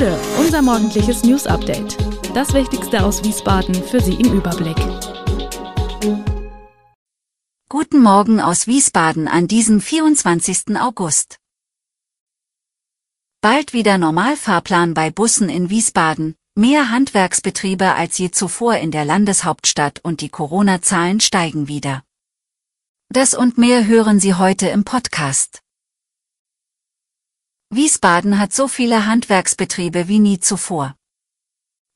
Gude, unser morgendliches News Update. Das Wichtigste aus Wiesbaden für Sie im Überblick. Guten Morgen aus Wiesbaden an diesem 24. August. Bald wieder Normalfahrplan bei Bussen in Wiesbaden, mehr Handwerksbetriebe als je zuvor in der Landeshauptstadt und die Corona-Zahlen steigen wieder. Das und mehr hören Sie heute im Podcast. Wiesbaden hat so viele Handwerksbetriebe wie nie zuvor.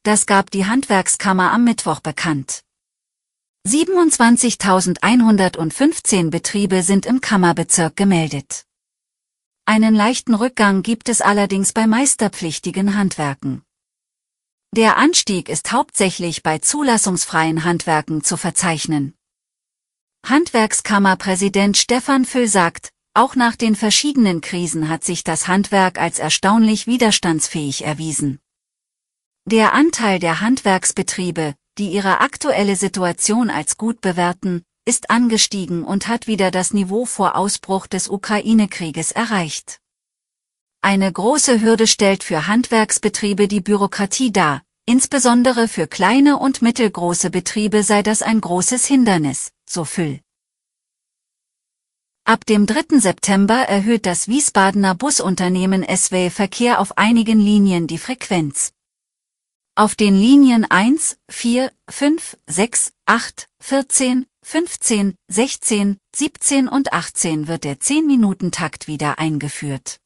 Das gab die Handwerkskammer am Mittwoch bekannt. 27.115 Betriebe sind im Kammerbezirk gemeldet. Einen leichten Rückgang gibt es allerdings bei meisterpflichtigen Handwerken. Der Anstieg ist hauptsächlich bei zulassungsfreien Handwerken zu verzeichnen. Handwerkskammerpräsident Stefan Füll sagt, auch nach den verschiedenen Krisen hat sich das Handwerk als erstaunlich widerstandsfähig erwiesen. Der Anteil der Handwerksbetriebe, die ihre aktuelle Situation als gut bewerten, ist angestiegen und hat wieder das Niveau vor Ausbruch des Ukraine-Krieges erreicht. Eine große Hürde stellt für Handwerksbetriebe die Bürokratie dar, insbesondere für kleine und mittelgroße Betriebe sei das ein großes Hindernis, so Füll. Ab dem 3. September erhöht das Wiesbadener Busunternehmen SW Verkehr auf einigen Linien die Frequenz. Auf den Linien 1, 4, 5, 6, 8, 14, 15, 16, 17 und 18 wird der 10-Minuten-Takt wieder eingeführt.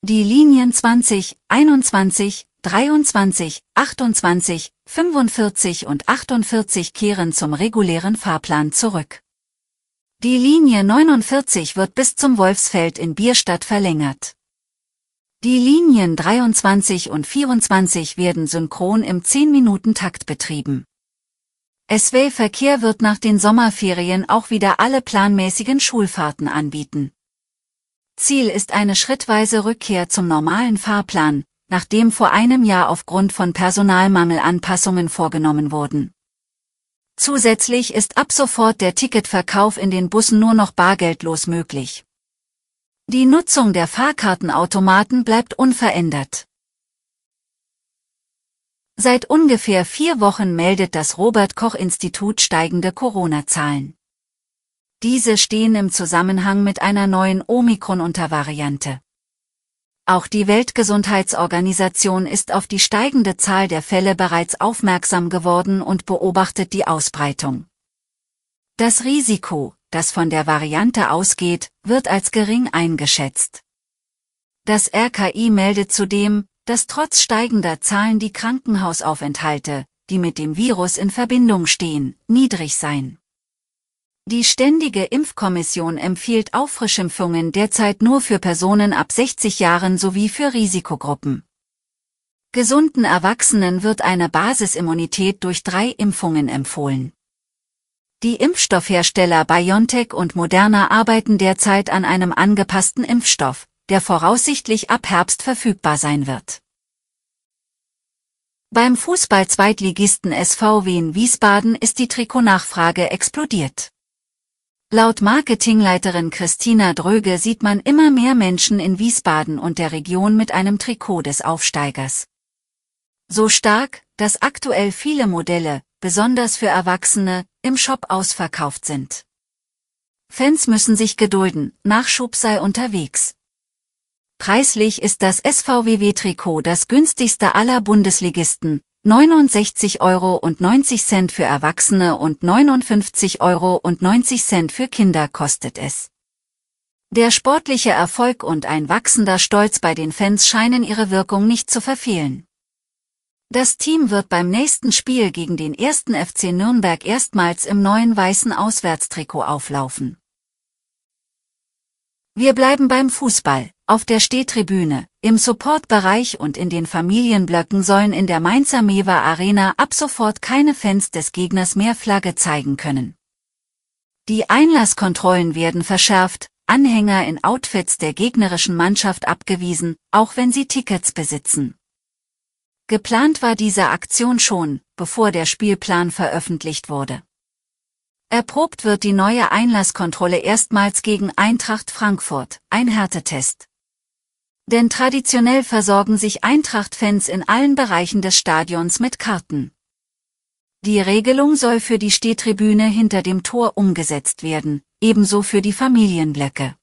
Die Linien 20, 21, 23, 28, 45 und 48 kehren zum regulären Fahrplan zurück. Die Linie 49 wird bis zum Wolfsfeld in Bierstadt verlängert. Die Linien 23 und 24 werden synchron im 10-Minuten-Takt betrieben. SW-Verkehr wird nach den Sommerferien auch wieder alle planmäßigen Schulfahrten anbieten. Ziel ist eine schrittweise Rückkehr zum normalen Fahrplan, nachdem vor einem Jahr aufgrund von Personalmangel Anpassungen vorgenommen wurden. Zusätzlich ist ab sofort der Ticketverkauf in den Bussen nur noch bargeldlos möglich. Die Nutzung der Fahrkartenautomaten bleibt unverändert. Seit ungefähr vier Wochen meldet das Robert Koch Institut steigende Corona-Zahlen. Diese stehen im Zusammenhang mit einer neuen Omikron-Untervariante. Auch die Weltgesundheitsorganisation ist auf die steigende Zahl der Fälle bereits aufmerksam geworden und beobachtet die Ausbreitung. Das Risiko, das von der Variante ausgeht, wird als gering eingeschätzt. Das RKI meldet zudem, dass trotz steigender Zahlen die Krankenhausaufenthalte, die mit dem Virus in Verbindung stehen, niedrig seien. Die Ständige Impfkommission empfiehlt Auffrischimpfungen derzeit nur für Personen ab 60 Jahren sowie für Risikogruppen. Gesunden Erwachsenen wird eine Basisimmunität durch drei Impfungen empfohlen. Die Impfstoffhersteller BioNTech und Moderna arbeiten derzeit an einem angepassten Impfstoff, der voraussichtlich ab Herbst verfügbar sein wird. Beim Fußball-Zweitligisten SVW in Wiesbaden ist die Trikotnachfrage explodiert. Laut Marketingleiterin Christina Dröge sieht man immer mehr Menschen in Wiesbaden und der Region mit einem Trikot des Aufsteigers. So stark, dass aktuell viele Modelle, besonders für Erwachsene, im Shop ausverkauft sind. Fans müssen sich gedulden, Nachschub sei unterwegs. Preislich ist das SVWW-Trikot das günstigste aller Bundesligisten, 69,90 Euro für Erwachsene und 59,90 Euro für Kinder kostet es. Der sportliche Erfolg und ein wachsender Stolz bei den Fans scheinen ihre Wirkung nicht zu verfehlen. Das Team wird beim nächsten Spiel gegen den ersten FC Nürnberg erstmals im neuen weißen Auswärtstrikot auflaufen. Wir bleiben beim Fußball. Auf der Stehtribüne, im Supportbereich und in den Familienblöcken sollen in der Mainzer Mewa Arena ab sofort keine Fans des Gegners mehr Flagge zeigen können. Die Einlasskontrollen werden verschärft, Anhänger in Outfits der gegnerischen Mannschaft abgewiesen, auch wenn sie Tickets besitzen. Geplant war diese Aktion schon, bevor der Spielplan veröffentlicht wurde. Erprobt wird die neue Einlasskontrolle erstmals gegen Eintracht Frankfurt, ein Härtetest. Denn traditionell versorgen sich Eintracht-Fans in allen Bereichen des Stadions mit Karten. Die Regelung soll für die Stehtribüne hinter dem Tor umgesetzt werden, ebenso für die Familienblöcke.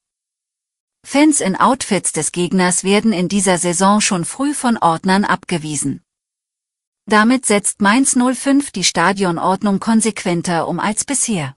Fans in Outfits des Gegners werden in dieser Saison schon früh von Ordnern abgewiesen. Damit setzt Mainz 05 die Stadionordnung konsequenter um als bisher.